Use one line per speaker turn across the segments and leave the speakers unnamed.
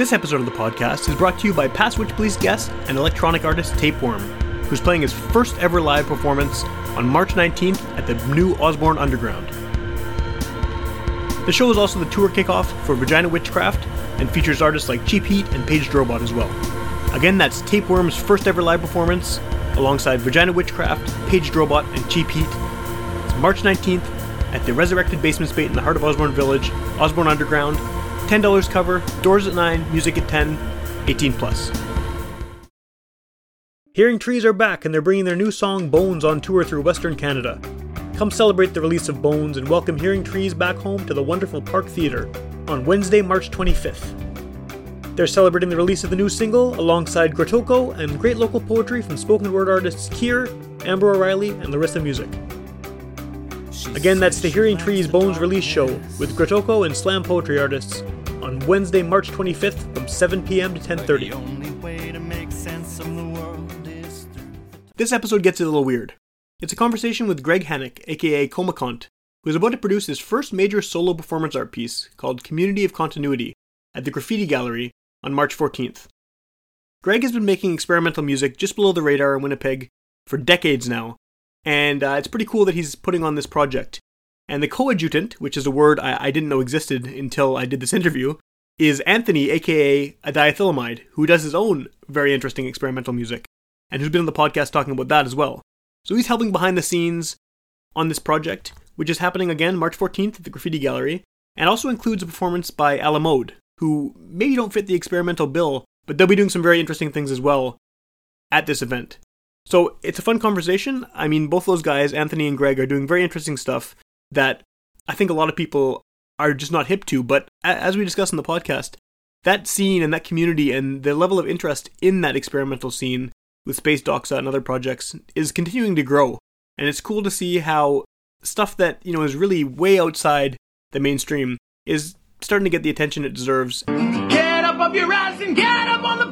This episode of the podcast is brought to you by past Witch Police guest and electronic artist Tapeworm, who's playing his first ever live performance on March 19th at the new Osborne Underground. The show is also the tour kickoff for Vagina Witchcraft and features artists like Cheap Heat and Paige Drobot as well. Again, that's Tapeworm's first ever live performance alongside Vagina Witchcraft, Paige Drobot, and Cheap Heat. It's March 19th at the Resurrected Basement Spate in the heart of Osborne Village, Osborne Underground. $10 cover, doors at 9, music at 10, 18 plus. Hearing Trees are back and they're bringing their new song Bones on tour through Western Canada. Come celebrate the release of Bones and welcome Hearing Trees back home to the wonderful Park Theatre on Wednesday, March 25th. They're celebrating the release of the new single alongside Grotoko and great local poetry from spoken word artists Kier, Amber O'Reilly, and Larissa Music. Again, that's the Hearing Trees Bones release show with Grotoko and slam poetry artists on Wednesday, March 25th from 7 p.m. to 10:30. This episode gets a little weird. It's a conversation with Greg Hannock, aka Comacont, who is about to produce his first major solo performance art piece called Community of Continuity at the Graffiti Gallery on March 14th. Greg has been making experimental music just below the radar in Winnipeg for decades now, and uh, it's pretty cool that he's putting on this project. And the coadjutant, which is a word I, I didn't know existed until I did this interview, is Anthony, aka a diethylamide, who does his own very interesting experimental music, and who's been on the podcast talking about that as well. So he's helping behind the scenes on this project, which is happening again March 14th at the Graffiti Gallery, and also includes a performance by A La Mode, who maybe don't fit the experimental bill, but they'll be doing some very interesting things as well at this event. So it's a fun conversation. I mean, both those guys, Anthony and Greg, are doing very interesting stuff that I think a lot of people are just not hip to. But as we discussed in the podcast, that scene and that community and the level of interest in that experimental scene with Space Doxa and other projects is continuing to grow. And it's cool to see how stuff that, you know, is really way outside the mainstream is starting to get the attention it deserves.
Get up off your ass and get up on the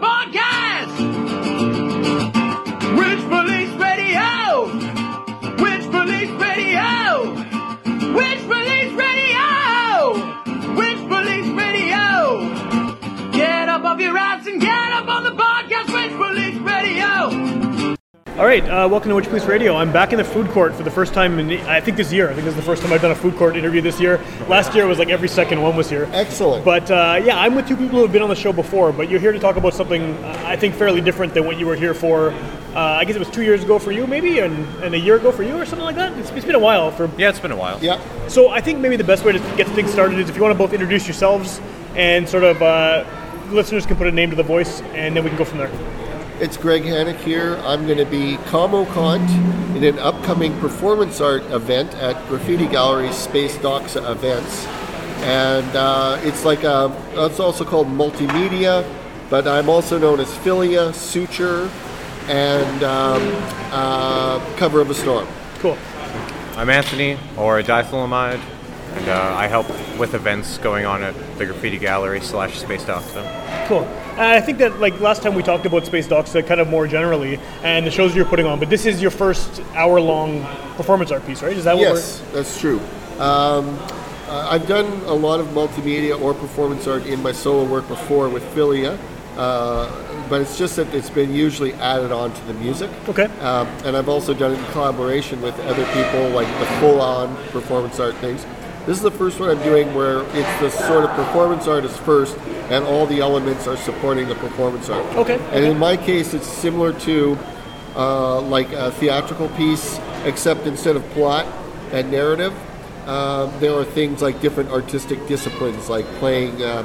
All right, uh, welcome to Witch Police Radio. I'm back in the food court for the first time in, I think this year. I think this is the first time I've done a food court interview this year. Last year was like every second one was here.
Excellent.
But uh, yeah, I'm with two people who have been on the show before, but you're here to talk about something uh, I think fairly different than what you were here for. Uh, I guess it was two years ago for you, maybe, and, and a year ago for you, or something like that. It's, it's been a while for.
Yeah, it's been a while.
yeah.
So I think maybe the best way to get things started is if you want to both introduce yourselves and sort of uh, listeners can put a name to the voice, and then we can go from there.
It's Greg Hannock here. I'm going to be Como Kant in an upcoming performance art event at Graffiti Gallery's Space Doxa events. And uh, it's like a, it's also called multimedia, but I'm also known as Philia, Suture, and um, uh, Cover of a Storm.
Cool.
I'm Anthony, or Dithylamide, and uh, I help with events going on at the Graffiti Gallery slash Space Doxa.
Cool. And I think that like last time we talked about Space Docs uh, kind of more generally and the shows you're putting on, but this is your first hour-long performance art piece, right? Is that what
Yes, that's true. Um, I've done a lot of multimedia or performance art in my solo work before with Philia, uh, but it's just that it's been usually added on to the music.
Okay.
Um, and I've also done it in collaboration with other people, like the full-on performance art things. This is the first one I'm doing where it's the sort of performance art is first, and all the elements are supporting the performance art.
Okay.
And in my case, it's similar to uh, like a theatrical piece, except instead of plot and narrative, uh, there are things like different artistic disciplines, like playing. Uh,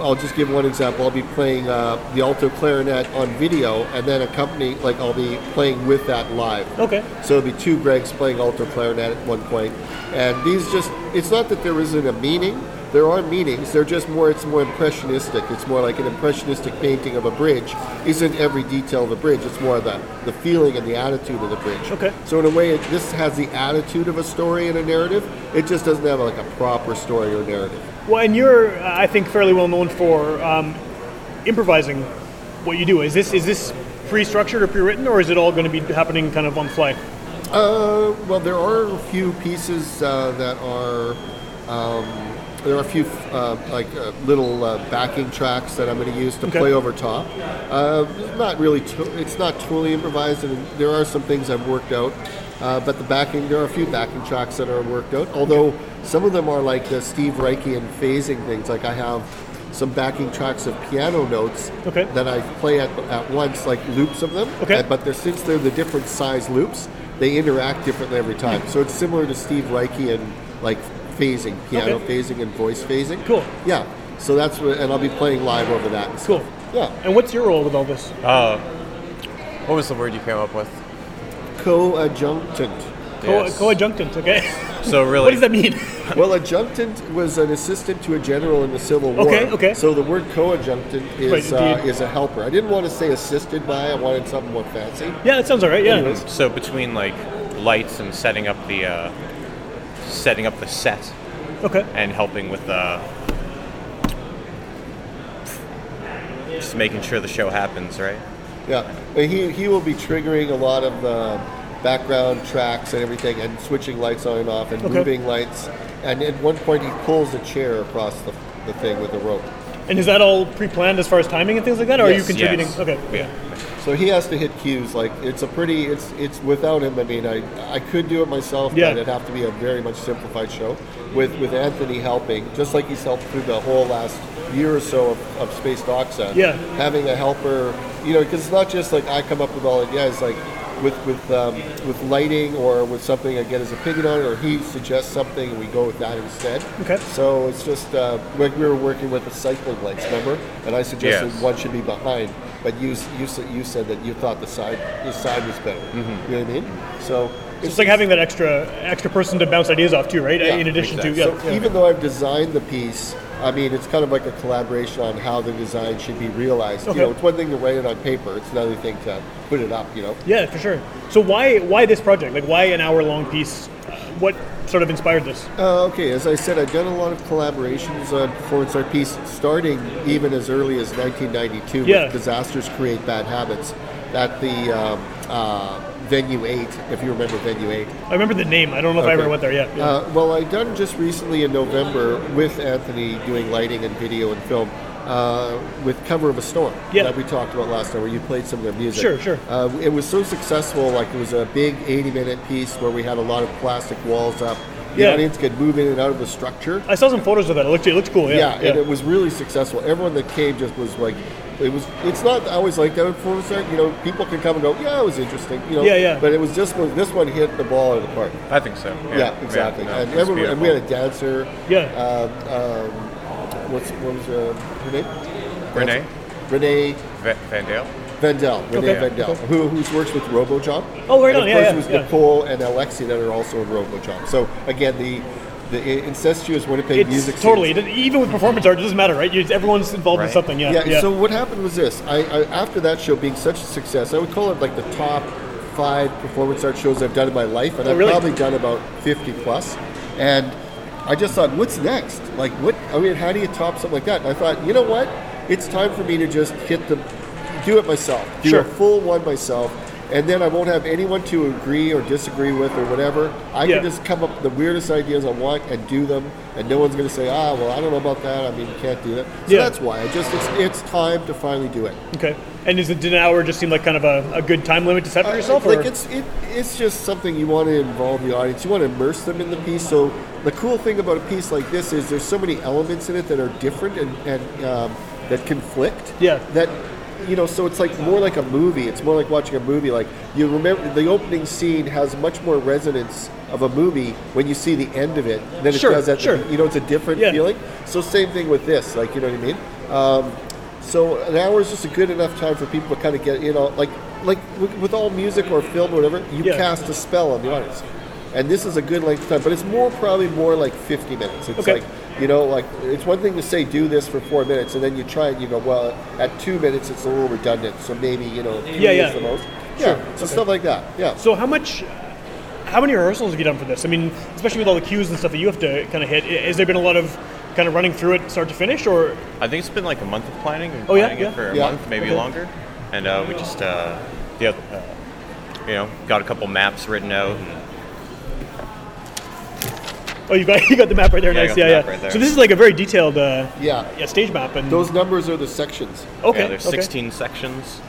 I'll just give one example. I'll be playing uh, the alto clarinet on video, and then accompany, like I'll be playing with that live.
Okay.
So it'll be two Gregs playing alto clarinet at one point, and these just—it's not that there isn't a meaning. There are meanings. They're just more. It's more impressionistic. It's more like an impressionistic painting of a bridge. Isn't every detail of the bridge? It's more the the feeling and the attitude of the bridge.
Okay.
So in a way, it, this has the attitude of a story and a narrative. It just doesn't have like a proper story or narrative.
Well, and you're, uh, I think, fairly well known for um, improvising what you do. Is this is this pre-structured or pre-written, or is it all going to be happening kind of on the fly?
Uh, well, there are a few pieces uh, that are um, there are a few uh, like uh, little uh, backing tracks that I'm going to use to
Okay.
play over top. Uh, not really, to- it's not totally improvised, and there are some things I've worked out. Uh, but the backing, there are a few backing tracks that are worked out. Although some of them are like the Steve Reichian phasing things. Like I have some backing tracks of piano notes
Okay.
that I play at, at once, like loops of them.
Okay.
Uh, but they're, since they're the different size loops, they interact differently every time. So it's similar to Steve Reich and like phasing, piano
Okay.
phasing and voice phasing.
Cool.
Yeah. So that's what, and I'll be playing live over that.
Cool.
Yeah.
And what's your role with all this?
Uh, what was the word you came up with?
Co-adjunctant.
Yes.
Co-adjunctant, okay.
So really,
what does that mean?
Well, adjunctant was an assistant to a general in the Civil War.
Okay, okay.
So the word co-adjunctant is
Right,
uh, is a helper. I didn't want to say assisted by. I wanted something more fancy.
yeah, that sounds all right. Yeah.
Anyways.
So between like lights and setting up the uh, setting up the set
Okay.
and helping with uh, just making sure the show happens, right?
Yeah, and he he will be triggering a lot of the background tracks and everything, and switching lights on and off, and
Okay.
moving lights. And at one point, he pulls a chair across the, the thing with a rope.
And is that all pre-planned as far as timing and things like that, or are you
Yes.
contributing?
Yes.
Okay.
Yeah.
So he has to hit cues. Like it's a pretty. It's it's without him. I mean, I I could do it myself,
Yeah.
but it'd have to be a very much simplified show. With with Anthony helping, just like he's helped through the whole last year or so of, of Space Doxa.
Yeah.
Having a helper, you know, because it's not just like I come up with all ideas. Like with with um, with lighting or with something, I get his opinion on it, or he suggests something, and we go with that instead.
Okay.
So it's just uh, like we were working with the cycling lights, remember? And I suggested
Yes.
one should be behind, but you you said you said that you thought the side the side was better.
Mm-hmm.
You know what I mean? So
It's like having that extra extra person to bounce ideas off too, right?
Yeah,
In addition
exactly.
to
so
yeah. yeah.
even though I've designed the piece, I mean it's kind of like a collaboration on how the design should be realized.
Okay.
You know, it's one thing to write it on paper; it's another thing to put it up. You know.
Yeah, for sure. So why why this project? Like why an hour long piece? What sort of inspired this?
Uh, okay, as I said, I've done a lot of collaborations on performance art piece, starting even as early as 1992
Yeah.
with Disasters Create Bad Habits at the um, uh, Venue 8, if you remember Venue 8.
I remember the name. I don't know if I ever went there. yet. yeah.
Uh, well, I done just recently in November with Anthony doing lighting and video and film uh, with Cover of a Storm
Yeah.
that we talked about last time, where you played some of their music.
Sure, sure.
Uh, it was so successful, like it was a big 80 minute piece where we had a lot of plastic walls up. The
Yeah.
audience could move in and out of the structure.
I saw some photos of that. It looked it looked cool. Yeah.
Yeah, and it was really successful. Everyone that came just was like, it was. It's not always like that in performance art. You know, people can come and go, yeah, it was interesting. You know,
Yeah, yeah.
But it was just this one hit the ball out of the park.
I think so.
Yeah, exactly.
no,
and, everyone, and we had a dancer.
Yeah.
Um, um, what's what was uh, her name?
Renee
Renee
Va- Vandale.
Vendel. Renee
Okay,
Vendel,
okay.
who who's works with RoboJob.
Oh, right
and
on,
Of
yeah,
course,
yeah,
it was
yeah.
Nicole and Alexi that are also in RoboJob. So again, the the incestuous Winnipeg
It's
music.
totally. It, even with performance art, it doesn't matter, right? You, everyone's involved in something. Yeah.
Yeah,
Yeah.
So what happened was this: I, I after that show being such a success, I would call it like the top five performance art shows I've done in my life, and
Oh,
I've
really?
probably done about fifty. And I just thought, what's next? Like, what? I mean, how do you top something like that? And I thought, you know what? It's time for me to just hit the, do it myself, do
Sure.
a full one myself. And then I won't have anyone to agree or disagree with or whatever. I
Yeah.
can just come up with the weirdest ideas I want and do them, and no one's going to say, ah, well, I don't know about that. I mean, you can't do that. So
Yeah.
that's why I just it's, it's time to finally do it.
okay. And does did an hour just seem like kind of a, a good time limit to set for
Uh,
yourself?
like
or?
it's it, it's just something you want to involve the audience. You want to immerse them in the piece. So the cool thing about a piece like this is there's so many elements in it that are different and, and um, that conflict.
Yeah.
That you know, so it's like more like a movie. It's more like watching a movie. Like you remember the opening scene has much more resonance of a movie when you see the end of it than
Sure,
it does at
sure.
the, you know it's a different
Yeah.
feeling. So same thing with this. Like you know what I mean. Um, so an hour is just a good enough time for people to kind of get you know like like with, all music or film or whatever you
Yeah.
cast a spell on the audience and this is a good length of time but it's more probably more like 50 minutes it's
Okay.
like you know like it's one thing to say do this for four minutes and then you try it and you go well at two minutes it's a little redundant so maybe you know
Yeah, yeah.
the most
Sure.
yeah so
Okay.
stuff like that yeah
So how much? How many rehearsals have you done for this? I mean, especially with all the cues and stuff that you have to kind of hit. Has there been a lot of kind of running through it start to finish, or
I think it's been like a month of planning. We've been
Oh, yeah?
planning
Yeah.
it for a
Yeah.
month, maybe
Okay.
longer, and uh, we just uh, the other, uh, you know got a couple maps written out.
Oh, you got you got the map right there.
Yeah, I
nice.
got the
Yeah, yeah.
right there.
So this is like a very detailed uh,
Yeah.
yeah stage map and
Those numbers are the sections.
okay.
Yeah, there's
okay.
16 sections.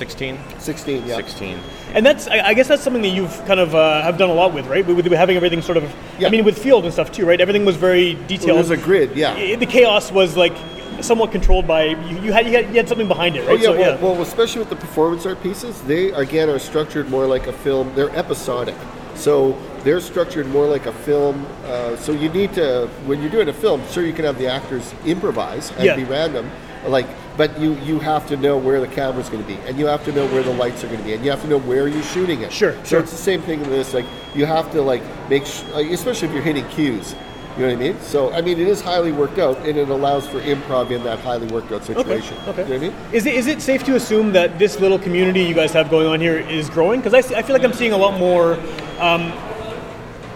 16?
16, yeah.
16.
And that's, I I guess, that's something that you've kind of uh, have done a lot with, right? With, with having everything sort of,
Yeah.
I mean, with field and stuff too, right? Everything was very
Well,
detailed.
there's a grid, yeah.
I- the chaos was like somewhat controlled by you. You had you had, you had something behind it, right?
Oh
right?
yeah,
so,
well, well, especially with the performance art pieces, they again are structured more like a film. They're episodic, so they're structured more like a film. Uh, so you need to, when you're doing a film, sure you can have the actors improvise and
Yeah.
be random, like, but you you have to know where the camera's going to be, and you have to know where the lights are going to be, and you have to know where you're shooting it.
Sure,
So
sure.
it's the same thing in this. Like you have to like make, sh- especially if you're hitting cues. You know what I mean? So I mean, it is highly worked out, and it allows for improv in that highly worked out situation.
okay. okay.
You know what I mean?
Is it is it safe to assume that this little community you guys have going on here is growing? Because I, I feel like I'm seeing a lot more. Um,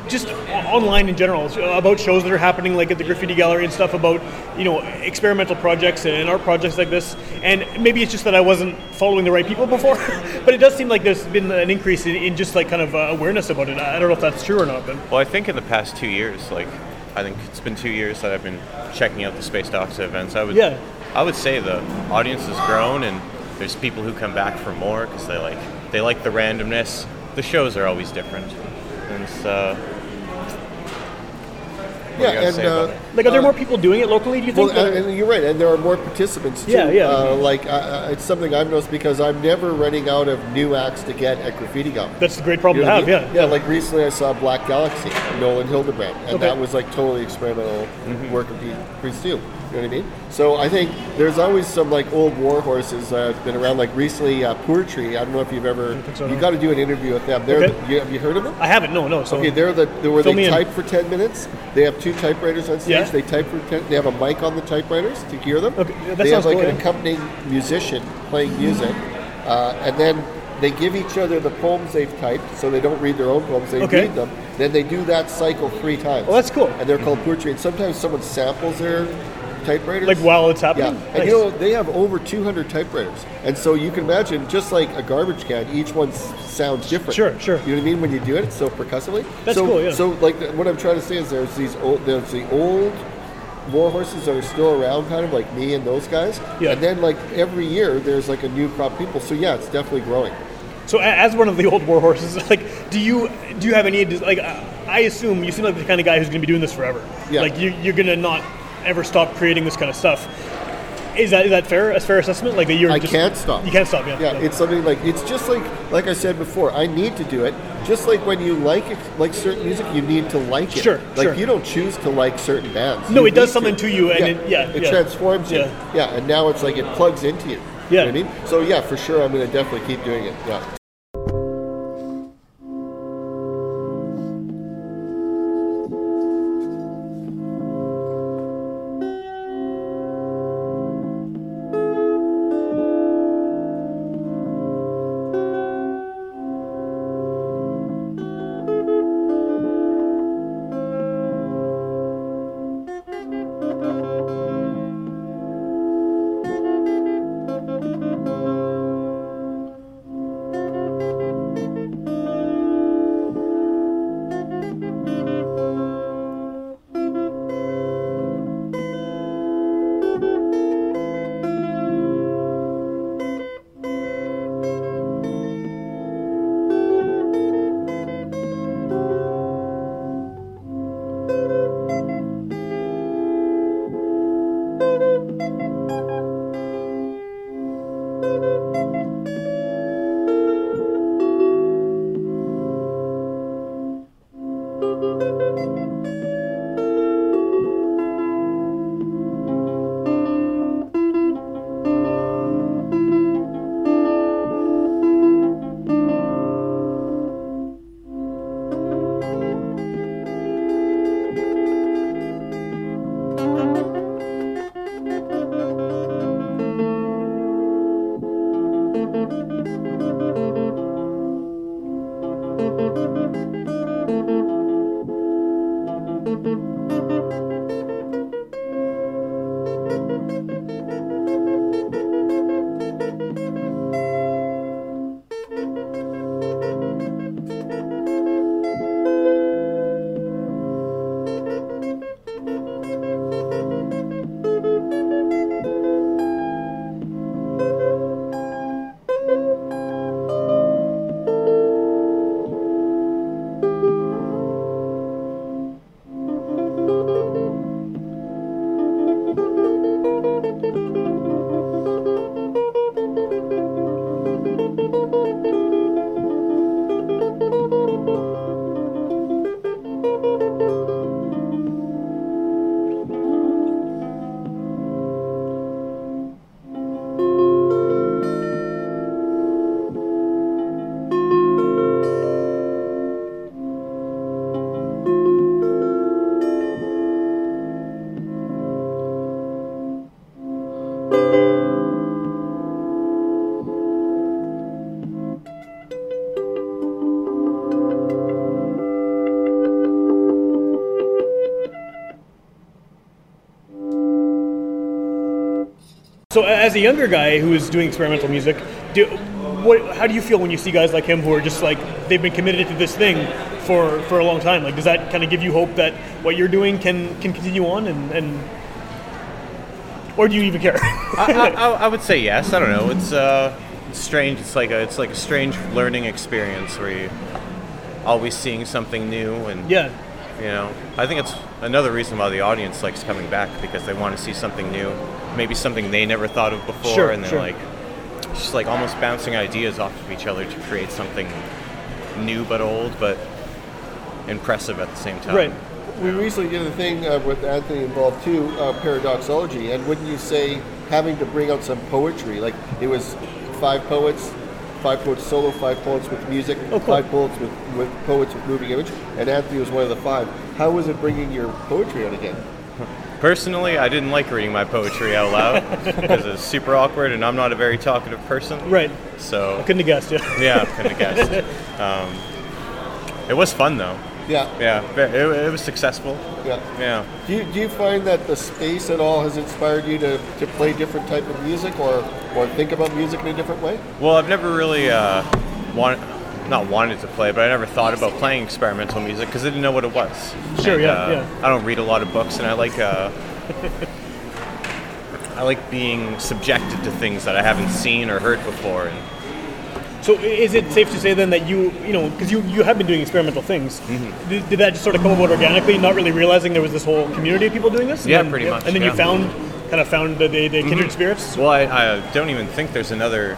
just online in general about shows that are happening like at the graffiti gallery and stuff about you know experimental projects and art projects like this and maybe it's just that i wasn't following the right people before but it does seem like there's been an increase in, in just like kind of uh, awareness about it i don't know if that's true or not but
Well, I think in the past two years, like, I think it's been two years that I've been checking out the Space Doxa events. I would,
Yeah.
I would say the audience has grown, and there's people who come back for more because they like, they like the randomness. The shows are always different, and uh, what
Yeah, and
say about
uh,
it?
like are there more people doing it locally do you think
Well,
that-
and, and you're right, and there are more participants too.
Yeah, yeah.
Uh, like uh, uh, it's something I've noticed because I'm never running out of new acts to get at Graffiti Gallery.
that's a great problem
You know
to
what I
have
mean?
yeah
yeah. Like recently, I saw Black Galaxy, Nolan Hildebrand, and
Okay.
that was like totally experimental
Mm-hmm.
work of Pete Priest too. You know what I mean? So I think there's always some like old war horses that have been around. Like recently, uh, Poor Tree. I don't know if you've ever.
so,
you
no.
got to do an interview with them. They're
Okay.
the, you, have you heard of them?
i haven't no no so
Okay, they're the they where they
in.
type for ten minutes. They have two typewriters on stage.
Yeah.
They type for ten. They have a mic on the typewriters to hear them.
Okay, that
they have like
cool,
an
yeah.
accompanying musician playing music, uh, and then they give each other the poems they've typed, so they don't read their own poems. They
Okay.
read them. Then they do that cycle three times.
Oh, that's cool.
And they're called poetry. And sometimes someone samples their typewriters.
like while it's happening.
Yeah,
happening
and you know they have over 200 typewriters, and so you can imagine just like a garbage can, each one sounds different.
Sure, sure.
You know what I mean when you do it, so percussively.
That's
so,
cool, yeah.
So like the- what I'm trying to say is there's these old, there's the old war horses that are still around, kind of like me and those guys.
Yeah.
And then like every year there's like a new crop of people. So yeah, it's definitely growing.
So, as one of the old war horses, like, do you do you have any like? uh, I assume you seem like the kind of guy who's going to be doing this forever.
Yeah.
Like, you, you're going to not ever stop creating this kind of stuff. Is that is that fair? A fair assessment? Like that you're
I
just,
can't stop.
You can't stop. Yeah.
Yeah, it's something like it's just like like I said before. I need to do it. Just like when you like it, like certain music, you need to like it.
Sure,
Like
sure.
you don't choose to like certain bands.
No,
You
it does something to you, and
yeah,
it- yeah,
it
yeah.
transforms you.
Yeah.
Yeah. and now it's like it plugs into you.
Yeah.
You know what I mean? So yeah, for sure, I'm going to definitely keep doing it. Yeah.
So as a younger guy who is doing experimental music, do, what, how do you feel when you see guys like him who are just like they've been committed to this thing for, for a long time? Like, does that kind of give you hope that what you're doing can can continue on and, and or do you even care?
I, I, I would say yes. I don't know. It's uh, strange. It's like a it's like a strange learning experience where you're always seeing something new and
yeah,
you know I think it's another reason why the audience likes coming back because they want to see something new, maybe something they never thought of before,
Sure,
and they're
sure.
like it's just like almost bouncing ideas off of each other to create something new but old but impressive at the same time.
right.
We recently did a thing uh, with Anthony involved too, uh, paradoxology, and wouldn't you say having to bring out some poetry? Like it was five poets, five poets solo, five poets with music,
Oh, cool.
five poets with, with poets with moving image, and Anthony was one of the five. How was it bringing your poetry out again?
Personally, I didn't like reading my poetry out loud because it's super awkward, and I'm not a very talkative person.
Right.
So I
Couldn't have guessed. Yeah.
yeah, I couldn't have guessed. Um, it was fun though.
Yeah,
Yeah, it, it was successful.
yeah.
Yeah.
Do you, do you find that the space at all has inspired you to, to play different type of music or, or think about music in a different way?
Well, I've never really uh, want, not wanted to play, but I never thought about playing experimental music because I didn't know what it was.
Sure,
And,
yeah,
uh,
yeah.
I don't read a lot of books, and I like. Uh, I like being subjected to things that I haven't seen or heard before, and
So is it safe to say then that you, you know, because you, you have been doing experimental things,
Mm-hmm.
did, did that just sort of come about organically, not really realizing there was this whole community of people doing this?
Yeah,
then-
pretty much,
And then you
yeah. Mm-hmm.
found, kind of found the, the, the kindred spirits?
Well, I, I don't even think there's another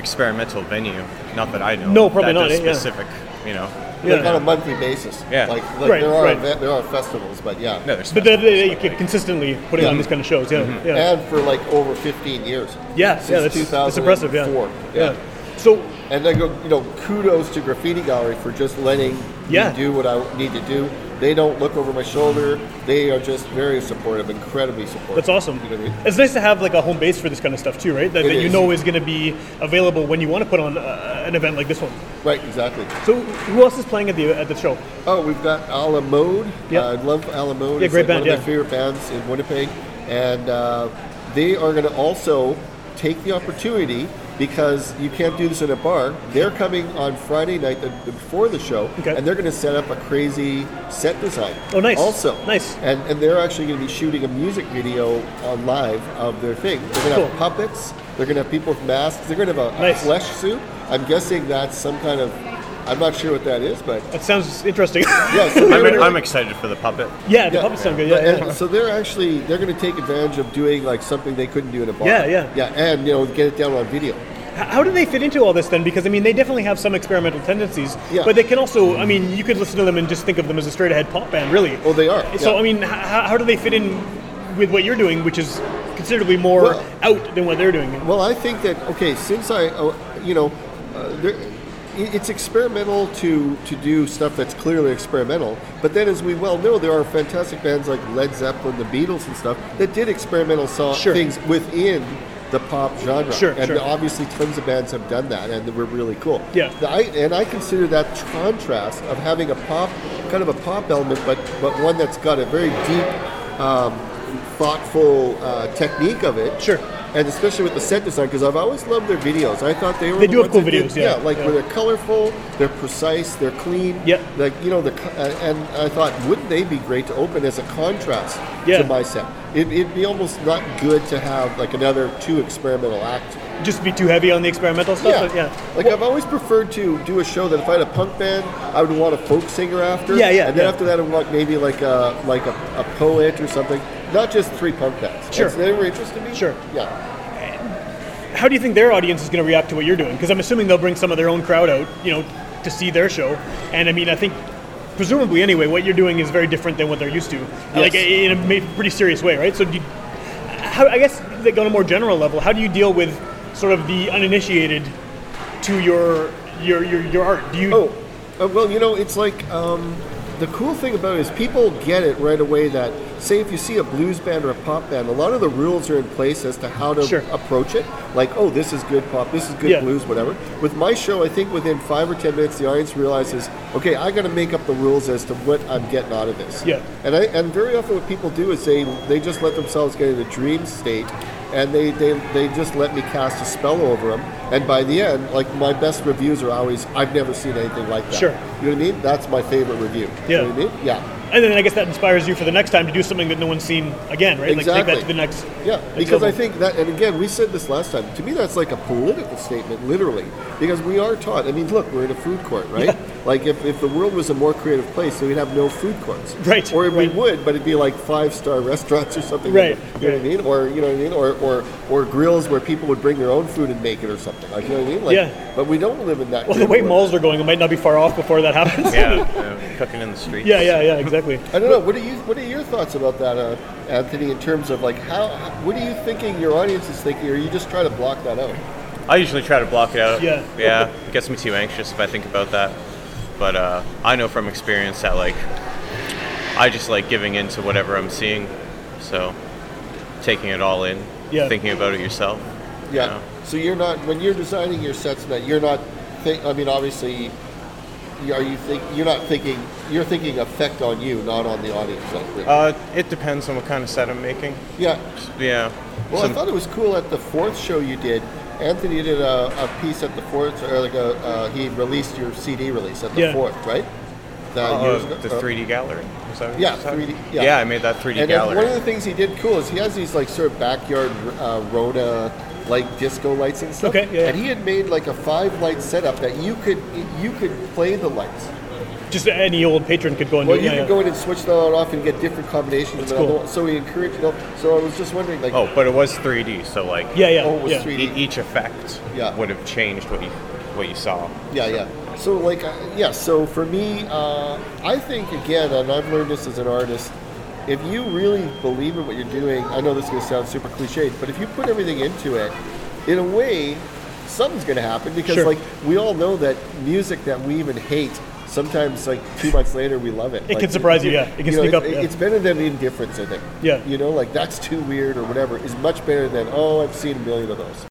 experimental venue. Not that I know.
No,
of,
probably
that
not,
does?
Yeah.
specific. You know.
Like
Yeah.
on a monthly basis.
Yeah.
Like, like
Right,
there are
right.
event, there are festivals, but yeah.
No, there's
But they, they, you keep consistently putting on these kind of shows, yeah.
Mm-hmm.
Yeah,
And for like over 15 years.
yeah,
Since
yeah that's, that's impressive, yeah.
2004.
yeah. So,
And then go, you know, kudos to Graffiti Gallery for just letting
Yeah.
me do what I need to do. They don't look over my shoulder. They are just very supportive, incredibly supportive.
that's awesome.
You know I mean?
It's nice to have like a home base for this kind of stuff too, right? That, that you know is going to be available when you want to put on uh, an event like this one.
Right, exactly.
So, who else is playing at the at the show?
Oh, we've got A La Mode.
Yeah.
Uh, I love A La Mode.
Yeah,
it's
great
like
band,
one of
yeah.
my favorite bands in Winnipeg. And uh, they are going to also take the opportunity because you can't do this in a bar. They're coming on Friday night the, before the show,
Okay.
and they're going to set up a crazy set design.
Oh, nice.
Also,
Nice.
And, and they're actually going to be shooting a music video on live of their thing. They're going to
Cool.
have puppets. They're going to have people with masks. They're going to have a, a flesh suit. I'm guessing that's some kind of. I'm not sure what that is, but
That sounds interesting.
yeah. So
I'm,
they're-
I'm excited for the puppet.
yeah, the
yeah.
puppets sound good. Yeah,
and
yeah.
So they're actually they're going to take advantage of doing like something they couldn't do in a bar.
Yeah, yeah.
yeah, and you know get it down on video.
How do they fit into all this then? Because I mean, they definitely have some experimental tendencies,
Yeah.
but they can also. I mean, you could listen to them and just think of them as a straight ahead pop band, really.
Oh, they are.
So
yeah.
I mean, how, how do they fit in with what you're doing, which is considerably more
Well-
out than what they're doing?
Well, I think that okay, since I, uh, you know, uh, there, it's experimental to to do stuff that's clearly experimental. But then, as we well know, there are fantastic bands like Led Zeppelin, the Beatles, and stuff that did experimental so-
Sure.
things within the pop genre.
Sure,
and
sure.
obviously, tons of bands have done that, and they were really cool.
Yeah.
The- I, and I consider that contrast of having a pop, kind of a pop element, but but one that's got a very deep, um, thoughtful uh, technique of it.
Sure.
And especially with the set design, because I've always loved their videos. I thought they were
They
the
do have cool
that did-
videos, yeah,
like
yeah.
where they're colorful, they're precise, they're clean.
Yeah.
Like you know the, uh, and I thought, wouldn't they be great to open as a contrast
Yeah.
to my set? It, it'd be almost not good to have like another two experimental act.
Just be too heavy on the experimental stuff.
Yeah.
but yeah.
Like I've always preferred to do a show that if I had a punk band, I would want a folk singer after.
Yeah, yeah,
And then
yeah.
after that, I would want maybe like a like a, a poet or something. Not just three punk bands.
Sure.
That ever interested me?
Sure.
Yeah.
How do you think their audience is going to react to what you're doing? Because I'm assuming they'll bring some of their own crowd out, you know, to see their show. And I mean, I think, presumably anyway, what you're doing is very different than what they're used to, like in a pretty serious way, right? So, do you, how, I guess, like on a more general level, how do you deal with sort of the uninitiated to your your your, your art? Do you?
Oh, uh, well, you know, it's like um, the cool thing about it is people get it right away. That say if you see a blues band or a pop band, a lot of the rules are in place as to how to
Sure.
approach it. Like, oh, this is good pop, this is good
Yeah.
blues, whatever. With my show, I think within five or ten minutes, the audience realizes, okay, I got to make up the rules as to what I'm getting out of this.
Yeah.
And I and very often what people do is they they just let themselves get in a dream state. and they, they they just let me cast a spell over them. And by the end, like my best reviews are always, I've never seen anything like that.
Sure.
You know what I mean? That's my favorite review.
Yeah.
You know what I mean? Yeah.
And then I guess that inspires you for the next time to do something that no one's seen again, right? Like take that
Exactly.
to the next.
Yeah,
next
because I think that, and again, we said this last time. To me, that's like a political statement, literally, because we are taught. I mean, look, we're in a food court, right? Like, if, if the world was a more creative place, then we'd have no food courts,
Right,
Or we would, but it'd be like five star restaurants or something,
Right,
You know
right.
what I mean? Or you know what I mean? Or or or grills where people would bring their own food and make it or something. Like you know what I mean? Like,
Yeah.
But we don't live in that.
Well, the way
of
malls are going, it might not be far off before that happens.
Yeah, yeah, cooking in the streets.
yeah, yeah, yeah, exactly.
I don't know. What are you? What are your thoughts about that, uh, Anthony? In terms of like how, how, what are you thinking? Your audience is thinking, or you just try to block that out?
I usually try to block it out.
Yeah.
Yeah. It gets me too anxious if I think about that. But uh, I know from experience that like I just like giving in to whatever I'm seeing. So taking it all in.
Yeah.
Thinking about it yourself.
Yeah.
Yeah.
So you're not when you're designing your sets that You're not. Think, I mean, obviously, you- are you think you're not thinking? You're thinking effect on you, not on the audience. I think.
Uh, it depends on what kind of set I'm making.
yeah.
Yeah.
Well,
Some-
I thought it was cool at the fourth show you did. Anthony did a, a piece at the fourth, or like a uh, he released your CD release at the
Yeah.
fourth, right? That
uh,
years ago?
the
Uh,
3D gallery. Was that
Yeah, 3D yeah.
I made that 3D
And then
gallery.
one of the things he did cool is he has these like sort of backyard uh, Rhoda like disco lights and stuff.
Okay, yeah, yeah.
And he had made like a five light setup that you could you could play the lights.
Just any old patron could go and
Well,
do
you
it.
could
yeah,
go in and switch them on off and get different combinations.
That's
of
cool.
So he encouraged. You know, so I was just wondering, like,
oh, but it was 3D, so like
yeah, yeah,
Oh, it was
yeah.
3D.
e- each effect
Yeah.
would have changed what you what you saw.
Yeah, yeah. So like, uh, yeah. So for me, uh, I think again, and I've learned this as an artist. If you really believe in what you're doing, I know this is going to sound super cliched, but if you put everything into it, in a way, something's going to happen because
Sure.
like we all know that music that we even hate. Sometimes, like two months later, we love it.
It
Like,
can surprise you, yeah. It can
know,
sneak up,
it-
yeah.
It's better than indifference, I think.
Yeah.
You know, like that's too weird or whatever is much better than oh, I've seen a million of those.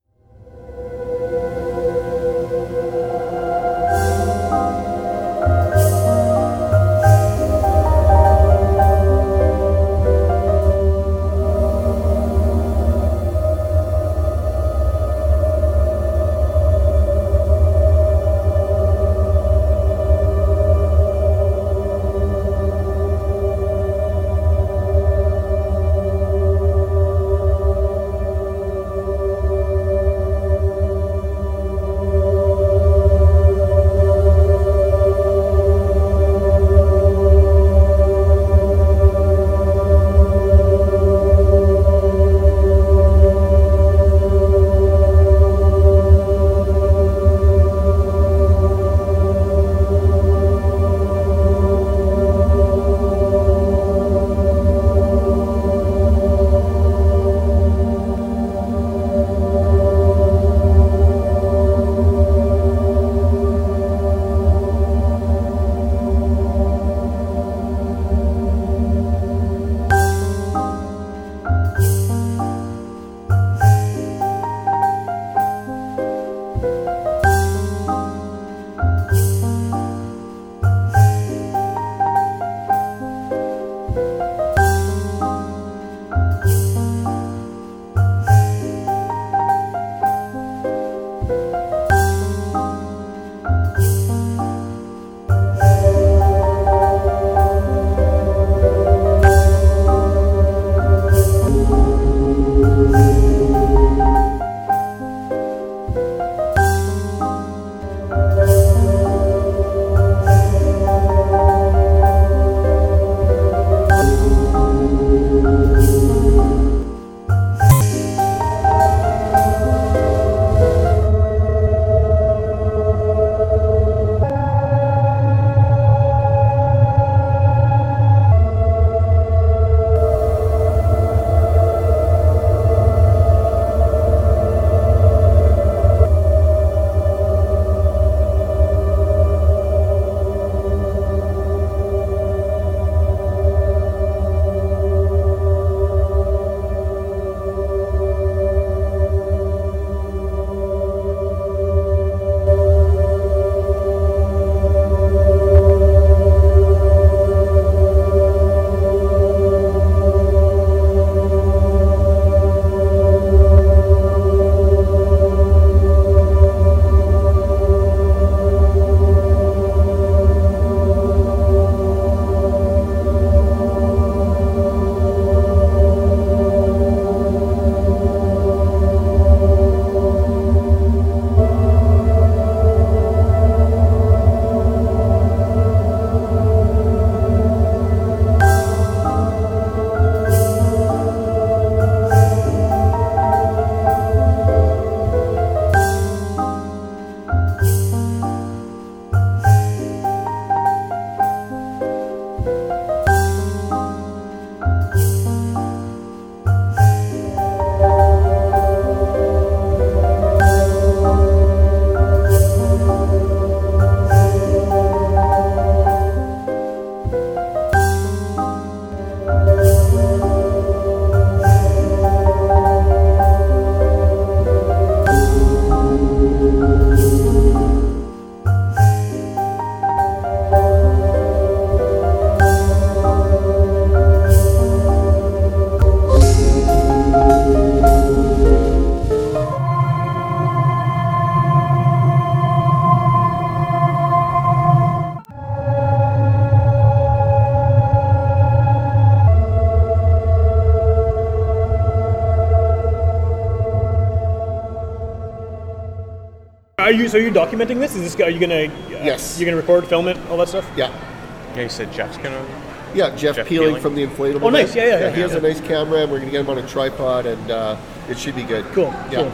You so you're documenting this? Is this are you gonna uh,
Yes.
you're gonna record, film it, all that stuff?
Yeah.
Yeah, you said Jeff's gonna.
Yeah, Jeff,
Jeff
Peeling,
Peeling.
from the inflatable.
Oh, nice.
Man.
Yeah, yeah, yeah,
He has a nice camera, and we're gonna get him on a tripod, and uh, it should be good.
Cool.
Yeah.
Cool.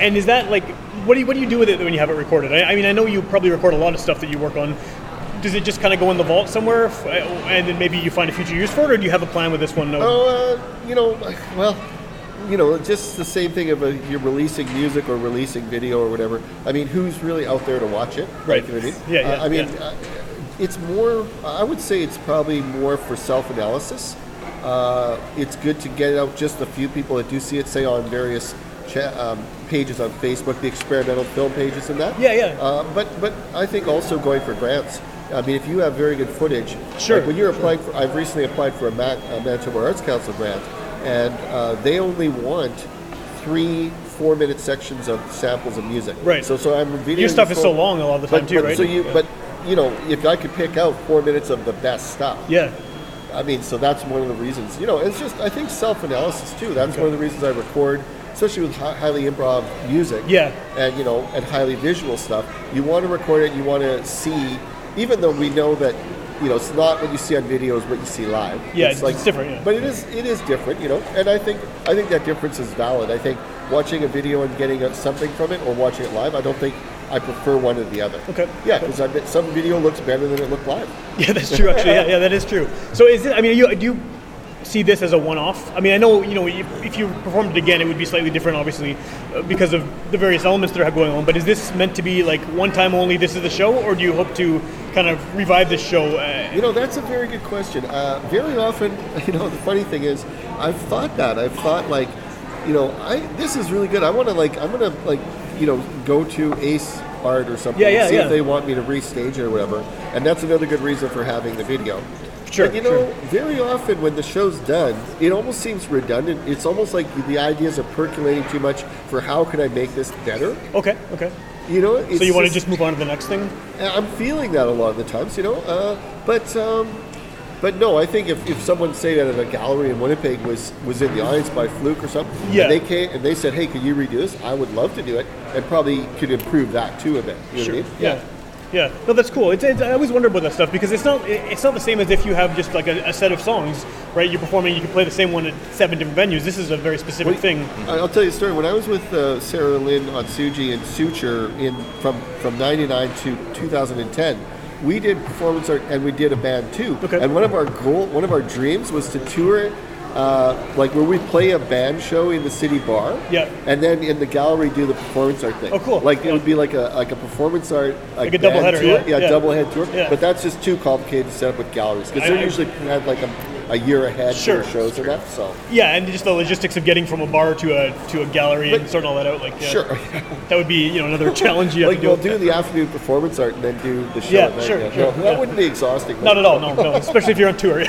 And is that like what do you what do you do with it when you have it recorded? I, I mean, I know you probably record a lot of stuff that you work on. Does it just kind of go in the vault somewhere, and then maybe you find a future use for it, or do you have a plan with this one? No.
Oh, uh, you know, well, you know, just the same thing of a, you're releasing music or releasing video or whatever. I mean, who's really out there to watch it?
Right.
You know I mean?
Yeah, yeah,
Uh, I mean,
yeah.
uh, it's more. I would say it's probably more for self-analysis. Uh, it's good to get out just a few people that do see it, say on various cha- um, pages on Facebook, the experimental film pages and that.
Yeah, yeah.
Uh, but but I think also going for grants. I mean, if you have very good footage,
Sure,
Like when you're applying for, I've recently applied for a, Ma- a Manitoba Arts Council grant, and uh, they only want three four-minute sections of samples of music.
Right.
So so I'm videoing
Your stuff is so long a lot of the time
but,
too,
but
right?
So you
Yeah.
but you know if I could pick out four minutes of the best stuff,
yeah.
I mean, so that's one of the reasons. You know, it's just I think self-analysis too. That's one of the reasons I record, especially with hi- highly improv music.
Yeah.
And you know, and highly visual stuff. You want to record it. You want to see, even though we know that. You know, it's not what you see on video is what you see live.
Yeah, it's it's like, different, yeah.
But it is it is different, you know. And I think I think that difference is valid. I think watching a video and getting something from it, or watching it live, I don't think I prefer one or the other.
Okay.
Yeah, because I bet some video looks better than it looked live.
Yeah, that's true. Actually, yeah, yeah, that is true. So, is it? I mean, you, do you see this as a one-off? I mean, I know you know if, if you performed it again, it would be slightly different, obviously, uh, because of the various elements that are going on. But is this meant to be like one time only? This is the show, or do you hope to kind of revive this show? Uh,
You know, that's a very good question. Uh, very often, you know, the funny thing is, I've thought that. I've thought like, you know, I this is really good. I want to like, I'm gonna like, you know, go to Ace Art or something.
Yeah, yeah,
and see
yeah.
if they want me to restage it or whatever. And that's another good reason for having the video.
Sure,
But you know, very often when the show's done, it almost seems redundant. It's almost like the ideas are percolating too much for how can I make this better.
okay, okay.
You know, it's
So you want to just move on to the next thing?
I'm feeling that a lot of the times, you know. Uh, but um, but no, I think if, if someone say that at a gallery in Winnipeg was was in the audience by fluke or something,
Yeah.
and they came and they said, "Hey, could you redo this?" I would love to do it, and probably could improve that too a bit. You know
Sure.
what I mean?
Yeah. Yeah. No, that's cool. It's, it's, I always wonder about that stuff because it's not it's not the same as if you have just like a, a set of songs, right? You're performing, you can play the same one at seven different venues. This is a very specific thing.
I'll tell you a story. When I was with uh, Sarah Lynn Otsuji and Suture in from from '99 to 2010, we did performance art and we did a band too.
Okay.
And one of our goal, one of our dreams was to tour. Uh, like where we play a band show in the city bar,
Yeah.
and then in the gallery do the performance art thing.
Oh, cool.
Like it would be like a like a performance art
Like a
double
doubleheader,
tour.
yeah, yeah.
double head tour.
Yeah.
But that's just too complicated to set up with galleries because they're
I-
usually had like a, a year ahead
Sure,
shows and that. So
Yeah, and just the logistics of getting from a bar to a to a gallery and sorting all that out. Like, yeah,
sure.
that would be you know another challenge you have
like
to
we'll do
with.
the afternoon performance art and then do the show.
Yeah,
at night,
sure,
yeah.
sure,
No, that wouldn't be exhausting.
Not at all, no, no. Especially if you're on tour.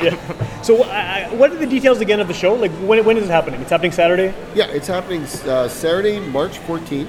yeah. So, I, I- what are the details again of the show? Like, when, when is it happening? It's happening Saturday.
Yeah, it's happening uh, Saturday, March 14th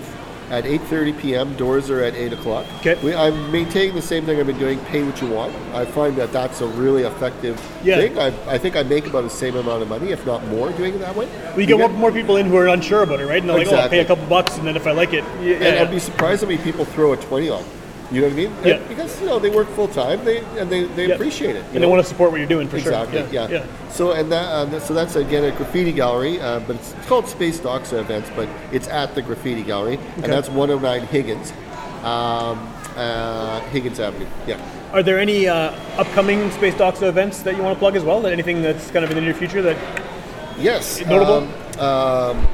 at 8:30 p.m. Doors are at 8 o'clock.
Okay.
We, I'm maintaining the same thing I've been doing. Pay what you want. I find that that's a really effective
Yeah.
thing. I, I think I make about the same amount of money, if not more, doing it that way.
Well, you get more, more people in who are unsure about it, right? And they're like, oh, I'll pay a couple bucks, and then if I like it, yeah,
And
yeah,
I'd be surprised how many people throw a 20 on. You know what I mean? And
Yeah.
Because you know they work full time, they and they, they
Yeah.
appreciate it.
and they want to support what you're doing for
Exactly.
sure.
Yeah.
yeah.
So and that uh, so that's again a graffiti gallery, uh, but it's, it's called Space Doxa Events, but it's at the Graffiti Gallery,
Okay.
and that's 109 Higgins, um, uh, Higgins Avenue. Yeah.
Are there any uh, upcoming Space Doxa events that you want to plug as well? That anything that's kind of in the near future that
Yes.
Notable?
Um, um,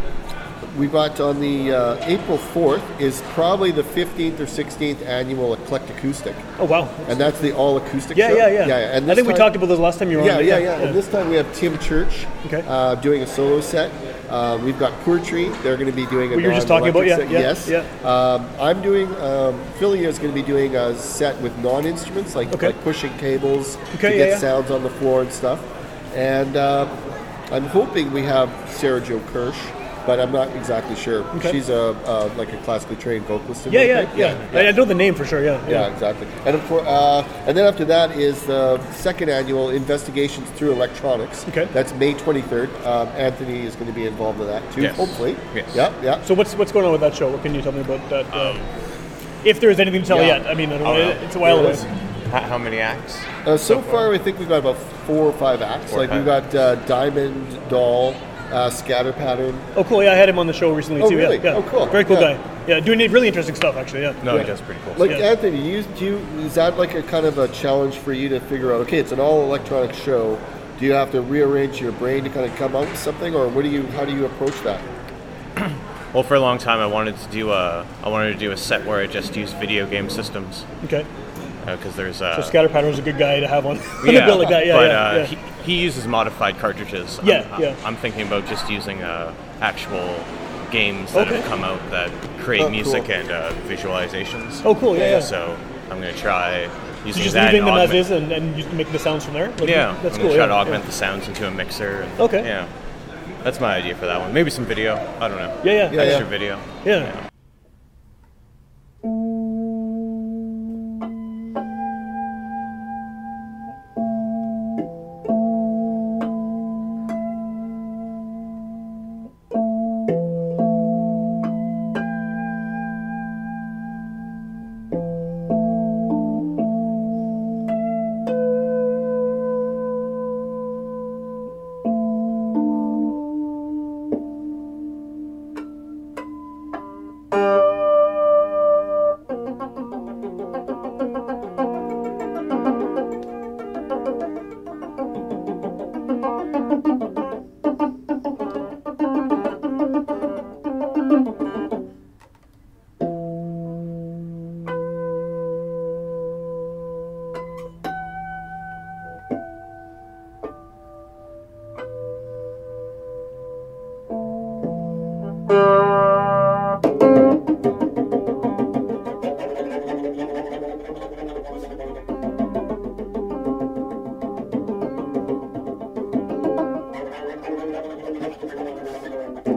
we got on the uh, April 4th is probably the 15th or 16th annual Eclectic Acoustic,
oh wow
and that's the all acoustic.
yeah
show.
yeah yeah
yeah. And
I think we
time-
talked about this last time you were
Yeah,
on.
yeah, yeah, And this time we have Tim Church
Okay.
uh, doing a solo set. Uh, we've got Poetry. They're going to be doing a
What you were just talking about, yeah,
set.
yeah,
yes. Um, I'm doing. Um, Philly is going to be doing a set with non-instruments, like,
Okay.
like pushing cables
Okay,
to
yeah,
get
yeah.
sounds on the floor and stuff. And uh, I'm hoping we have Sarah Jo Kirsch but I'm not exactly sure.
Okay.
She's a uh, like a classically trained vocalist. in
Yeah, yeah, yeah. I, I know the name for sure. Yeah,
Yeah, exactly. And of course, uh, and then after that is the second annual Investigations Through Electronics.
Okay.
That's May 23rd. Um, Anthony is going to be involved in that too,
Yes.
hopefully.
Yes.
Yeah, yeah.
So what's what's going on with that show? What can you tell me about that? Uh, if there is anything to tell
yeah.
yet, I mean, I don't
Oh,
know,
no.
it's a while away.
How, how many acts?
Uh, so far, I think we've got about four or five acts.
Four or
like we've got uh, Diamond Doll, uh, Scatter Pattern.
Oh, cool. Yeah, I had him on the show recently
Oh,
too.
really?
Yeah, yeah.
Oh, cool.
Very cool
Yeah.
guy. Yeah, doing really interesting stuff actually. Yeah.
No,
Yeah.
he does pretty cool.
Like
Yeah.
Anthony, you, do you, is that like a kind of a challenge for you to figure out? Okay, it's an all electronic show. Do you have to rearrange your brain to kind of come up with something, or what do you? How do you approach that?
Well, for a long time, I wanted to do a I wanted to do a set where I just used video game systems
Okay.
because there's uh,
So Scatter Pattern's a good guy to have on. on
yeah,
a bill like that. Yeah,
but
yeah,
uh,
yeah.
He, he uses modified cartridges.
Yeah,
I'm,
yeah.
I'm thinking about just using uh, actual games that
Okay.
have come out that create
Oh,
music
cool.
and uh, visualizations.
oh, cool. Yeah, yeah.
So I'm gonna try using So
just
that.
leaving
and
them as is and, and you making the sounds from there. Like,
Yeah,
that's
I'm
cool.
gonna try
yeah,
to augment
yeah.
the sounds into a mixer. And,
Okay.
Yeah, that's my idea for that one. Maybe some video. I don't know.
Yeah, yeah,
Yeah,
Extra
yeah.
video.
yeah. すごい。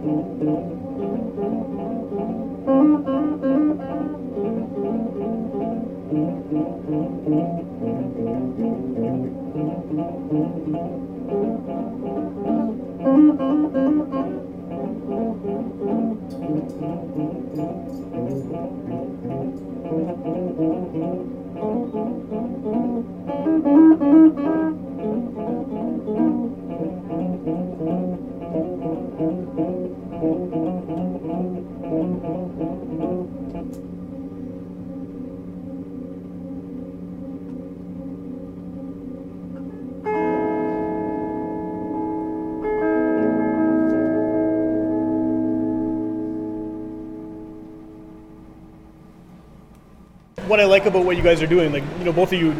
what I like about what you guys are doing, like you know, both of you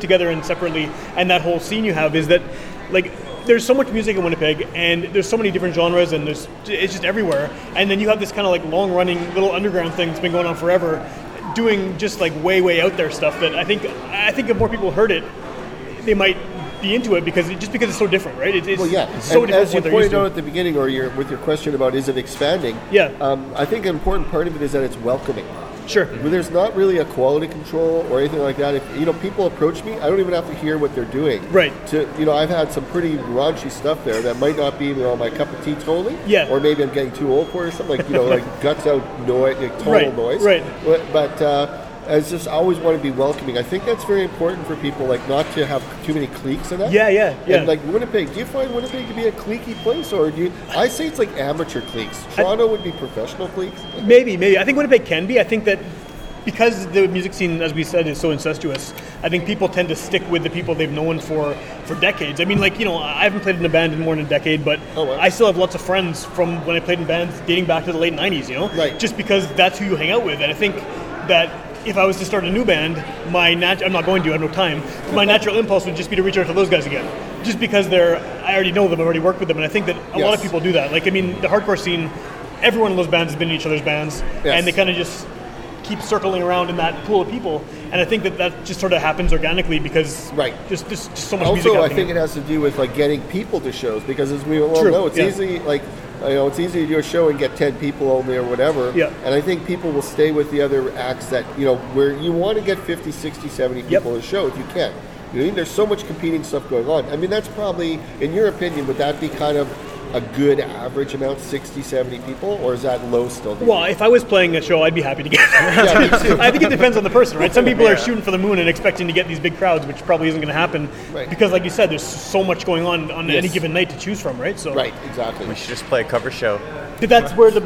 together and separately, and that whole scene you have is that, like, there's so much music in Winnipeg, and there's so many different genres, and there's it's just everywhere. And then you have this kind of like long-running little underground thing that's been going on forever, doing just like way, way out there stuff that I think I think if more people heard it, they might be into it because just because it's so different, right? It, it's,
Well, yeah.
so
and
different
as you pointed out at the beginning, or your, with your question about is it expanding?
Yeah.
Um, I think an important part of it is that it's welcoming.
Sure.
Where there's not really a quality control or anything like that. If you know people approach me, I don't even have to hear what they're doing.
Right.
To you know, I've had some pretty raunchy stuff there that might not be you know my cup of tea totally.
Yeah.
Or maybe I'm getting too old for it or something like you know like guts out noise, like total
Right,
noise.
right.
But, but uh, I just always want to be welcoming. I think that's very important for people, like not to have too many cliques in that.
Yeah, yeah, yeah.
And like Winnipeg, do you find Winnipeg to be a cliquey place, or do you? I say it's like amateur cliques. Toronto would be professional cliques.
Maybe, maybe. I think Winnipeg can be. I think that because the music scene, as we said, is so incestuous, I think people tend to stick with the people they've known for for decades. I mean, like you know, I haven't played in a band in more than a decade, but
Oh, wow.
I still have lots of friends from when I played in bands dating back to the late '90s. You know,
Right.
Just because that's who you hang out with, and I think that. If I was to start a new band, my nat- I'm not going to. I have no time. My natural impulse would just be to reach out to those guys again, just because they're. I already know them. I've already worked with them, and I think that a lot of people do that. Like, I mean, the hardcore scene. Everyone in those bands has been in each other's bands,
Yes.
and they kind of just keep circling around in that pool of people. And I think that that just sort of happens organically because
Right.
just just, just so much music.
Also, I think it has to do with like getting people to shows because, as we all
True,
know, it's
yeah.
easy like. You know, it's easy to do a show and get 10 people only or whatever.
Yeah.
And I think people will stay with the other acts that, you know, where you want to get 50, 60, 70
Yep.
people a show if you can. You know, there's so much competing stuff going on. I mean, that's probably, in your opinion, would that be kind of a good average amount, 60, 70 people, or is that low still? do you
Well, if I was playing a show, I'd be happy to get that.
Yeah, too.
I think it depends on the person, right? Some people
Yeah.
are shooting for the moon and expecting to get these big crowds, which probably isn't going to happen
Right.
because, like you said, there's so much going on on any given night to choose from, right? So,
Right, exactly.
We should just play a cover show.
that's where the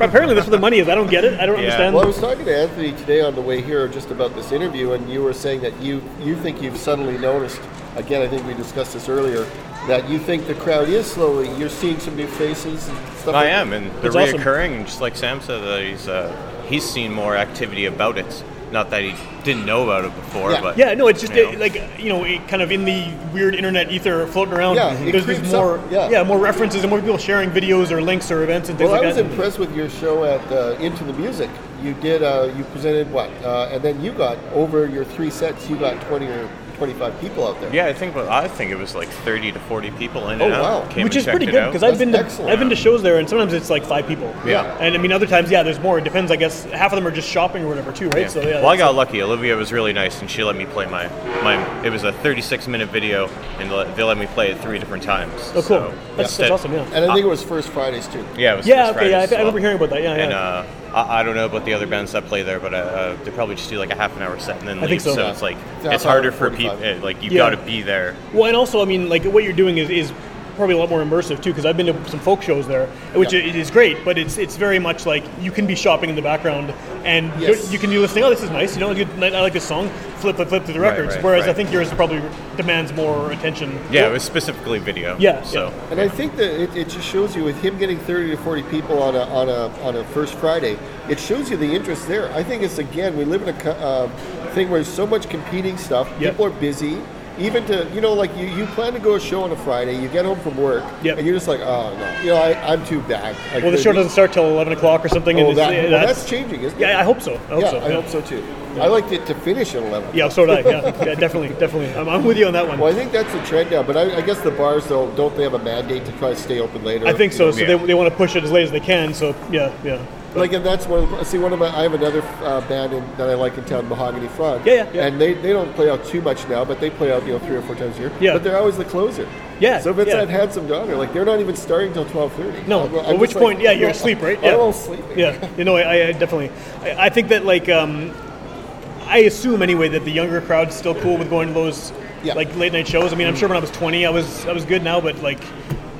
apparently that's where the money is. I don't get it. I don't
Yeah.
understand.
Well, I was talking to Anthony today on the way here just about this interview, and you were saying that you you think you've suddenly noticed. Again, I think we discussed this earlier. That you think the crowd is slowly. You're seeing some new faces and stuff.
I
like
am, and they're
That's awesome.
reoccurring. And just like Sam said, that he's uh, he's seen more activity about it. Not that he didn't know about it before,
Yeah.
but
Yeah, no, it's just
you know.
uh, like you know, it kind of in the weird internet ether floating around.
Yeah, it
there's, there's more,
up, yeah.
more references and more people sharing videos or links or events and things
Well, I was
that.
impressed with your show at uh, Into the Music. You did. Uh, you presented what, uh, and then you got over your three sets. You got twenty or twenty-five people out there.
yeah, I think well, I think it was like 30 to 40 people in
Oh,
and out.
wow.
Came
Which is pretty good because I've been to
excellent.
I've been to shows there and sometimes it's like five people.
Yeah.
And I mean other times yeah there's more. It depends I guess half of them are just shopping or whatever too right.
Yeah.
So yeah.
well, I
that's-
got lucky. Olivia was really nice, and she let me play my my. It was a 36 minute video, and they let- let me play it three different times.
Oh cool.
So,
that's,
instead-
that's awesome. Yeah.
And I think it was First Fridays too.
Yeah, it was
Yeah.
First
Okay. Yeah. I,
Fridays
I remember hearing about that. Yeah.
And
yeah.
uh, I, I don't know about the other bands that play there, but uh, uh, they probably just do like a half an hour set and then leave.
think so. Yeah.
it's like
Yeah,
it's harder for people. Like you've
Yeah.
got to be there.
Well, and also, I mean, like what you're doing is, is probably a lot more immersive too, because I've been to some folk shows there, which
Yeah.
i- is great. But it's it's very much like you can be shopping in the background, and you-
Yes.
you can be listening. Oh, this is nice. You know, good- I like this song. Flip, flip, flip to the records.
right,
Whereas I think yours probably demands more attention.
Yeah, it was specifically video.
Yeah,
So
And I think that it, it just shows you with him getting 30 to 40 people on a, on a on a first Friday, it shows you the interest there. I think it's again we live in a uh, thing where there's so much competing stuff.
Yep.
People are busy. Even to you know like you, you plan to go a show on a Friday, you get home from work,
Yep.
and you're just like, oh no, you know I, I'm too bad. Like,
Well, the show doesn't start till eleven o'clock or something.
Oh,
and
that, well,
that's,
that's changing, isn't it?
yeah, I hope so. I hope
yeah,
so.
I hope so too. I liked it to finish at 11.
Yeah, so did I. Yeah, yeah definitely, definitely. I'm, I'm with you on that one.
Well, I think that's a trend now, but I, I guess the bars though don't they have a mandate to try to stay open later?
I think so. So
Yeah.
they, they want to push it as late as they can. So yeah, yeah.
Like, and that's one. Of, the- see, one of my I have another uh, band in, that I like in town, Mahogany Frog.
Yeah, yeah, yeah.
And they, they don't play out too much now, but they play out you know three or four times a year.
Yeah.
But they're always the closer.
Yeah,
So if it's
yeah.
that handsome daughter, like they're not even starting till twelve thirty.
No. At which point, yeah, you're asleep, right? Yeah.
I'm sleeping.
Yeah, you know, I, I definitely. I, I think that like, um, I assume anyway that the younger crowd's still cool with going to those
Yeah.
like late night shows. I mean, I'm sure when I was 20, I was I was good now, but like,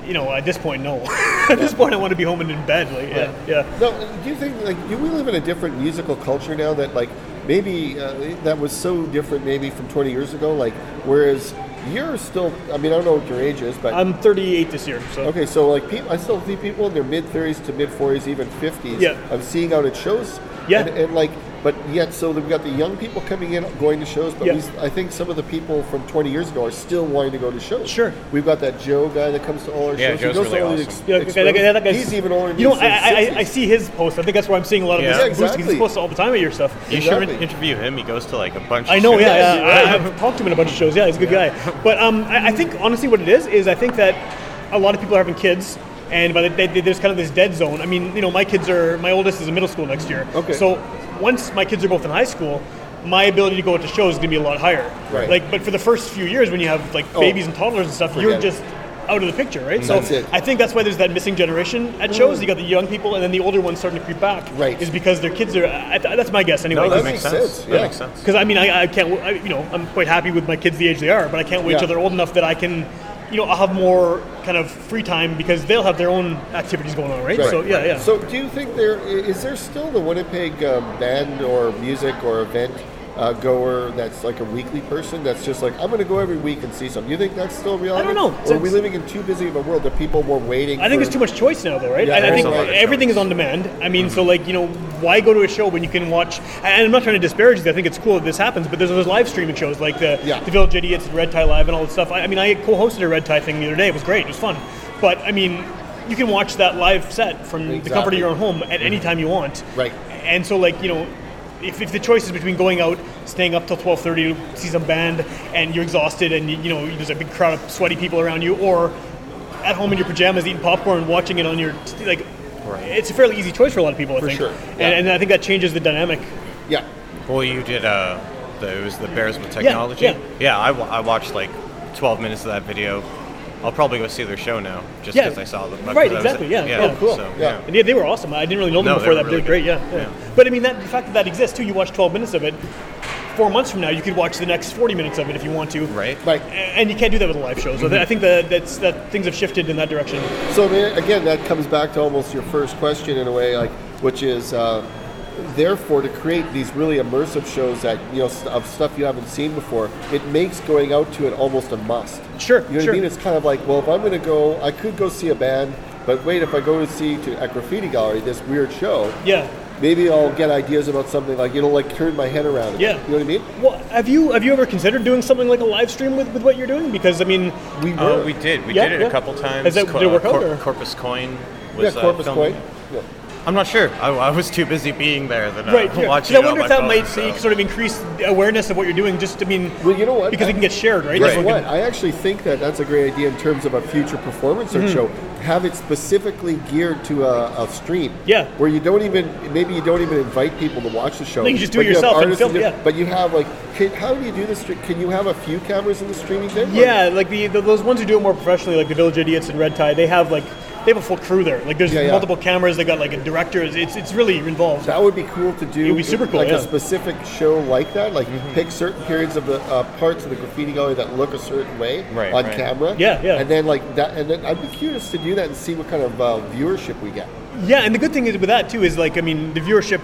you know, at this point, no. at this point, I want to be home and in bed. Like, yeah, yeah.
No, do you think like do we live in a different musical culture now that like maybe uh, that was so different maybe from 20 years ago? Like whereas you're still, I mean, I don't know what your age is, but
I'm 38 this year, so
okay, so like people, I still see people in their mid 30s to mid 40s, even 50s.
Yeah.
I'm seeing out at shows.
Yeah.
and, and like. But yet, so we've got the young people coming in, going to shows. But
Yeah.
we, I think some of the people from 20 years ago are still wanting to go to shows.
Sure.
We've got that Joe guy that comes to all our
Yeah,
shows.
Joe's
he goes
really
to all the
awesome.
ex-
Yeah, that guy- that guy's-
He's even older than
You know,
me,
I, I, I- see his post. I think that's where I'm seeing a lot of
Yeah.
this
Yeah,
boosting. He's
exactly.
posting all the time at your stuff.
You should interview him. He goes to like a bunch.
I
of
know,
shows.
yeah, yeah.
Yeah.
I, I've talked to him in a bunch of shows. Yeah, he's a good guy. But um, I, I think honestly, what it is is I think that a lot of people are having kids, and by the, they, they- there's kind of this dead zone. I mean, you know, my kids are my oldest is in middle school next year.
Okay.
So once my kids are both in high school. My ability to go to shows is going to be a lot higher.
Right.
Like, but for the first few years, when you have like
Oh,
babies and toddlers and stuff,
forget
you're just out of the picture, right?
Mm, that's
so
it.
I think that's why there's that missing generation at shows. Mm. You got the young people, and then the older ones starting to creep back.
Right.
Is because their kids are. I, that's my guess anyway.
No, that
that
makes
makes
sense.
sense,
That
yeah.
makes sense.
Because I mean, I, I can't. I, you know, I'm quite happy with my kids the age they are, but I can't wait
Yeah.
till they're old enough that I can, you know, I'll have more kind of free time because they'll have their own activities going on, right?
Right.
So yeah, yeah.
So, do you think there is there still the Winnipeg um, band or music or event uh, goer that's like a weekly person that's just like I'm going to go every week and see something? You think that's still reality?
I don't know.
Or are we living in too busy of a world that people were waiting?
I think
for,
there's too much choice now, though, right?
Yeah,
I, I think
a lot
of
everything
choice.
is on demand. I mean, so like you know, why go to a show when you can watch? And I'm not trying to disparage this. I think it's cool that this happens, but there's those live streaming shows like the
Yeah.
the Village Idiots and Red Tie Live and all that stuff. I, I mean, I co-hosted a Red Tie thing the other day. It was great. It was fun. But I mean, you can watch that live set from the comfort of your own home at any time you want.
Right.
And so like you know. If, if the choice is between going out, staying up till twelve thirty to see some band, and you're exhausted, and you, you know there's a big crowd of sweaty people around you, or at home in your pajamas eating popcorn, watching it on your like. It's a fairly easy choice for a lot of people, I
For
think.
sure,
And,
yeah.
and I think that changes the dynamic.
Yeah.
Well, you did. Uh, the, it was the Bears with technology.
yeah.
I, wa- I watched like 12 minutes of that video. I'll probably go see their show now, just
Yeah.
because I saw them.
Right,
because was-
exactly, yeah, yeah. Oh,
cool,
So,
yeah.
And yeah, they were awesome. I didn't really know them
No, they
before
were
that.
really
They're great, yeah, yeah.
Yeah.
But I mean, that the fact that that exists too. You watch 12 minutes of it. Four months from now, you could watch the next 40 minutes of it if you want to.
Right.
Right.
And you can't do that with a live show. So I think that that's that things have shifted in that direction.
So man, again, that comes back to almost your first question in a way, like which is. Uh, Therefore, to create these really immersive shows that you know st- of stuff you haven't seen before, it makes going out to it almost a must.
Sure,
You know
sure.
what I mean? It's kind of like, well, if I'm going to go, I could go see a band, but wait, if I go to see to a graffiti gallery this weird show,
Yeah.
maybe I'll get ideas about something like it'll like turn my head around.
Yeah.
you know what I mean?
Well, have you have you ever considered doing something like a live stream with, with what you're doing? Because I mean,
We were.
Uh, we did. We
Yeah,
did it
yeah.
a couple times.
Has that- did it work out, or?
Corpus Coin was uh,
Corpus
filming.
Point. Yeah.
I'm not sure. I, I was too busy being there than uh,
right? yeah.
watching
'Cause
it
I
on
wonder
my
if that
phone,
might
so.
sort of increase awareness of what you're doing. Just I mean,
Well, you know what?
because
I-
it can get shared, right?
Guess
Everyone
what? I actually think that that's a great idea in terms of a future performance
Mm-hmm.
art show. Have it specifically geared to a, a stream.
Yeah.
Where you don't even maybe you don't even invite people to watch the show.
No, you just do
but
it
have
yourself and
artists
film,
do-
yeah.
But you have like, can, how do you do this? Can you have a few cameras in the streaming thing?
Yeah, like the, the those ones who do it more professionally, like the Village Idiots and Red Tie, they have like they have a full crew there. Like there's
Yeah, yeah.
multiple cameras. They got like a director. It's it's really involved.
That would be cool to do.
It would be super cool,
Like
yeah. Mm-hmm.
a specific show like that. Like pick certain periods of the uh, parts of the graffiti gallery that look a certain way
Right,
on
right.
camera.
Yeah, yeah.
And then like that, and then I'd be curious to do that and see what kind of uh, viewership we get.
Yeah, and the good thing is with that too is like I mean the viewership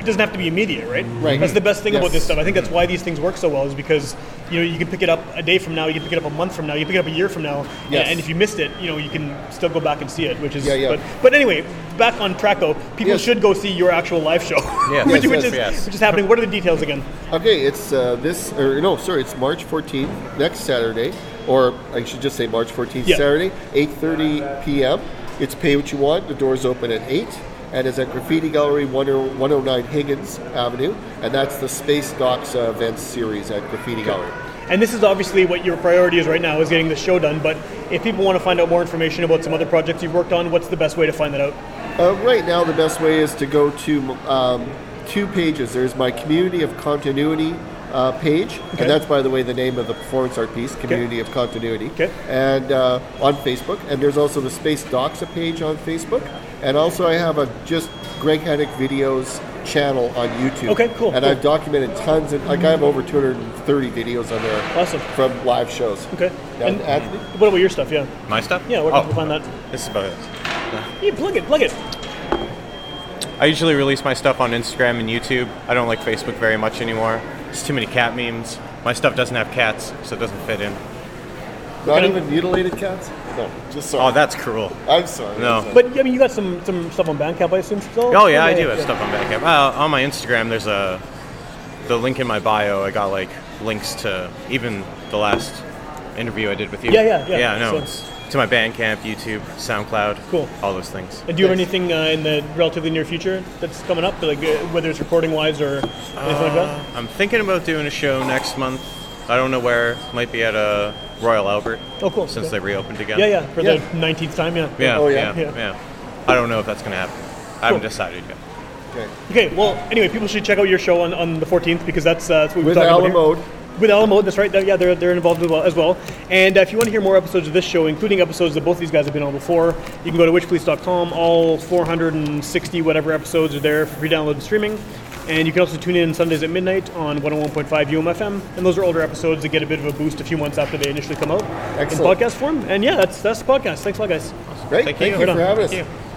it doesn't have to be immediate, right?
Right.
That's the best thing about this stuff. I think that's why these things work so well is because you know you can pick it up a day from now, you can pick it up a month from now, you can pick it up a year from now,
Yes.
and if you missed it, you know you can still go back and see it, which is.
Yeah, yeah.
But, but anyway, back on track though, people
Yes.
should go see your actual live show,
Yes,
which,
yes,
which
yes,
is
yes.
which is happening. What are the details again?
Okay, it's uh, this, or no, sorry, it's March 14th, next Saturday, or I should just say March 14th,
Yeah.
Saturday, 8.30 p.m. It's pay what you want. The doors open at 8, and is at Graffiti Gallery 10 109 Higgins Avenue, and that's the Space Doxa uh, events series at Graffiti Gallery.
And this is obviously what your priority is right now is getting the show done. But if people want to find out more information about some other projects you've worked on, what's the best way to find that out?
Uh, right now, the best way is to go to um, two pages. There's my Community of Continuity uh, page,
Okay.
and that's, by the way, the name of the performance art piece, Community of Continuity,
Okay.
and uh, on Facebook. And there's also the Space Doxa page on Facebook. And also, I have a just Greg Hennick videos channel on YouTube.
Okay, cool,
And
cool.
I've documented tons, and like I have over 230 videos on there
Awesome.
from live shows.
Okay.
Now,
And what about your stuff? Yeah.
My stuff?
Yeah. Where can
oh,
people find that?
This is about it.
Yeah, plug it. Plug it.
I usually release my stuff on Instagram and YouTube. I don't like Facebook very much anymore. There's too many cat memes. My stuff doesn't have cats, so it doesn't fit in.
Not
Okay.
even mutilated cats? No, just sorry.
Oh, that's cruel.
I'm sorry.
No.
I'm sorry.
But I mean, you got some some stuff on Bandcamp, I assume. Still.
Oh yeah, I do have stuff on Bandcamp. Uh, on my Instagram, there's a the link in my bio. I got like links to even the last interview I did with you.
Yeah, yeah, yeah.
Yeah, no,
So-
it's to my Bandcamp, YouTube, SoundCloud.
Cool.
All those things.
And do you have anything uh, in the relatively near future that's coming up, like uh, whether it's recording wise or anything like that?
I'm thinking about doing a show next month. I don't know where. Might be at a Royal Albert.
Oh, cool.
Since
Yeah.
they reopened again.
Yeah, yeah, for
Yeah.
the nineteenth time, yeah.
Yeah,
Oh, yeah?
yeah,
Yeah.
yeah, I don't know if that's gonna happen. I haven't
Cool.
decided yet.
Okay.
Okay, well, anyway, people should check out your show on, on the 14th because that's, uh, that's what we're
With
talking about
Alan
here.
Mode.
With A La Mode, that's right. Yeah, they're, they're involved as well. And uh, if you want to hear more episodes of this show, including episodes that both these guys have been on before, you can go to witchpolice.com. All 460 whatever episodes are there for free download and streaming. And you can also tune in Sundays at midnight on 101.5 UMFM. And those are older episodes that get a bit of a boost a few months after they initially come out
Excellent.
in podcast form. And yeah, that's that's the podcast. Thanks a lot, guys.
Great.
Thank
Thank,
you.
you for having us.
Thank you.